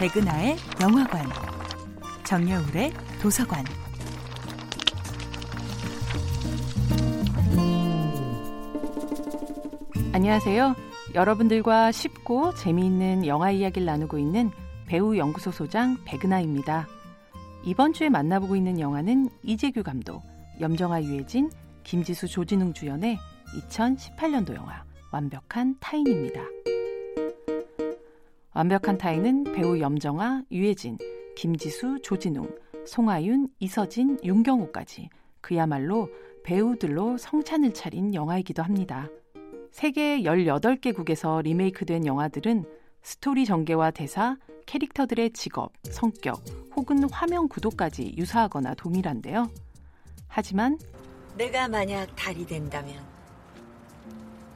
백은하의 영화관, 정여울의 도서관. 안녕하세요. 여러분들과 쉽고 재미있는 영화 이야기를 나누고 있는 배우 연구소 소장 백은하입니다. 이번 주에 만나보고 있는 영화는 이재규 감독, 염정아 유해진, 김지수 조진웅 주연의 2018년도 영화 완벽한 타인입니다. 완벽한 타인은 배우 염정아, 유해진, 김지수, 조진웅, 송하윤, 이서진, 윤경호까지 그야말로 배우들로 성찬을 차린 영화이기도 합니다. 세계 18개국에서 리메이크된 영화들은 스토리 전개와 대사, 캐릭터들의 직업, 성격, 혹은 화면 구도까지 유사하거나 동일한데요. 하지만 내가 만약 달이 된다면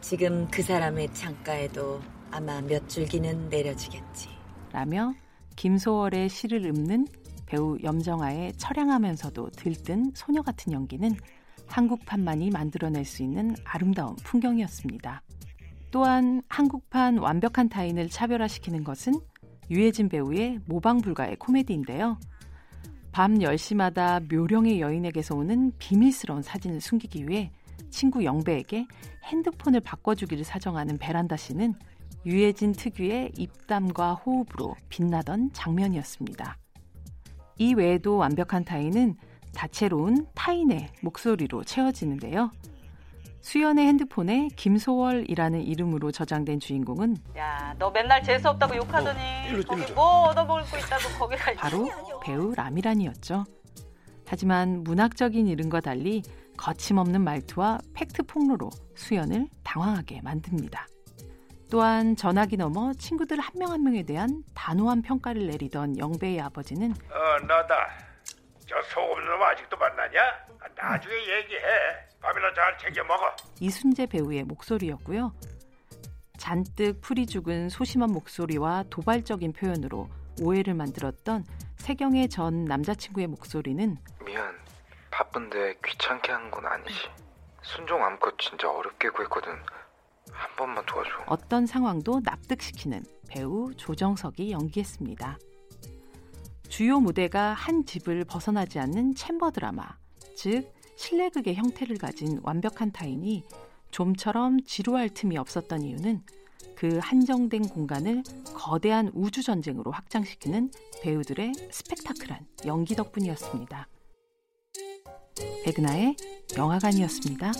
지금 그 사람의 창가에도 아마 몇 줄기는 내려지겠지. 라며 김소월의 시를 읊는 배우 염정아의 처량하면서도 들뜬 소녀 같은 연기는 한국판만이 만들어낼 수 있는 아름다운 풍경이었습니다. 또한 한국판 완벽한 타인을 차별화시키는 것은 유해진 배우의 모방 불가의 코미디인데요. 밤 10시마다 묘령의 여인에게서 오는 비밀스러운 사진을 숨기기 위해 친구 영배에게 핸드폰을 바꿔주기를 사정하는 베란다 씨는 유해진 특유의 입담과 호흡으로 빛나던 장면이었습니다. 이 외에도 완벽한 타인은 다채로운 타인의 목소리로 채워지는데요. 수연의 핸드폰에 김소월이라는 이름으로 저장된 주인공은 야, 너 맨날 재수 없다고 욕하더니 어, 일로, 거기 일로. 뭐 얻어먹을 거 있다고 거기 가 바로 배우 라미란이었죠. 하지만 문학적인 이름과 달리 거침없는 말투와 팩트 폭로로 수연을 당황하게 만듭니다. 또한 전화기 넘어 친구들 한 명 한 명에 대한 단호한 평가를 내리던 영배의 아버지는 어 너다 저 소금 놈 아직도 만나냐? 아, 나중에 얘기해 밥이나 잘 챙겨 먹어 이순재 배우의 목소리였고요. 잔뜩 풀이 죽은 소심한 목소리와 도발적인 표현으로 오해를 만들었던 세경의 전 남자친구의 목소리는 미안. 바쁜데 귀찮게 하는 건 아니지. 순종 암컷 진짜 어렵게 구했거든. 한 번만 도와줘. 어떤 상황도 납득시키는 배우 조정석이 연기했습니다. 주요 무대가 한 집을 벗어나지 않는 챔버 드라마, 즉 실내극의 형태를 가진 완벽한 타인이 좀처럼 지루할 틈이 없었던 이유는 그 한정된 공간을 거대한 우주 전쟁으로 확장시키는 배우들의 스펙타클한 연기 덕분이었습니다. 백은하의 영화관이었습니다.